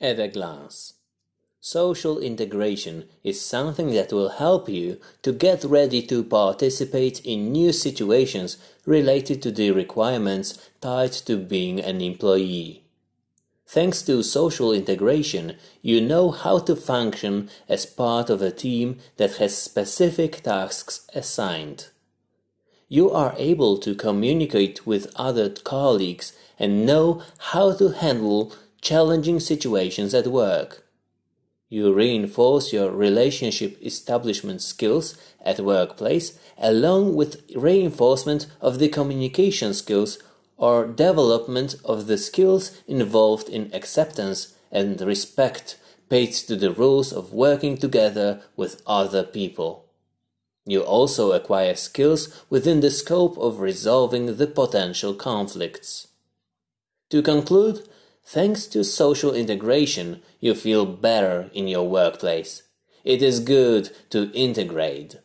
At a glance. Social integration is something that will help you to get ready to participate in new situations related to the requirements tied to being an employee. Thanks to social integration, you know how to function as part of a team that has specific tasks assigned. You are able to communicate with other colleagues and know how to handle challenging situations at work. You reinforce your relationship establishment skills at workplace along with reinforcement of the communication skills or development of the skills involved in acceptance and respect paid to the rules of working together with other people. You also acquire skills within the scope of resolving the potential conflicts. To conclude, Thanks to social integration, you feel better in your workplace. It is good to integrate.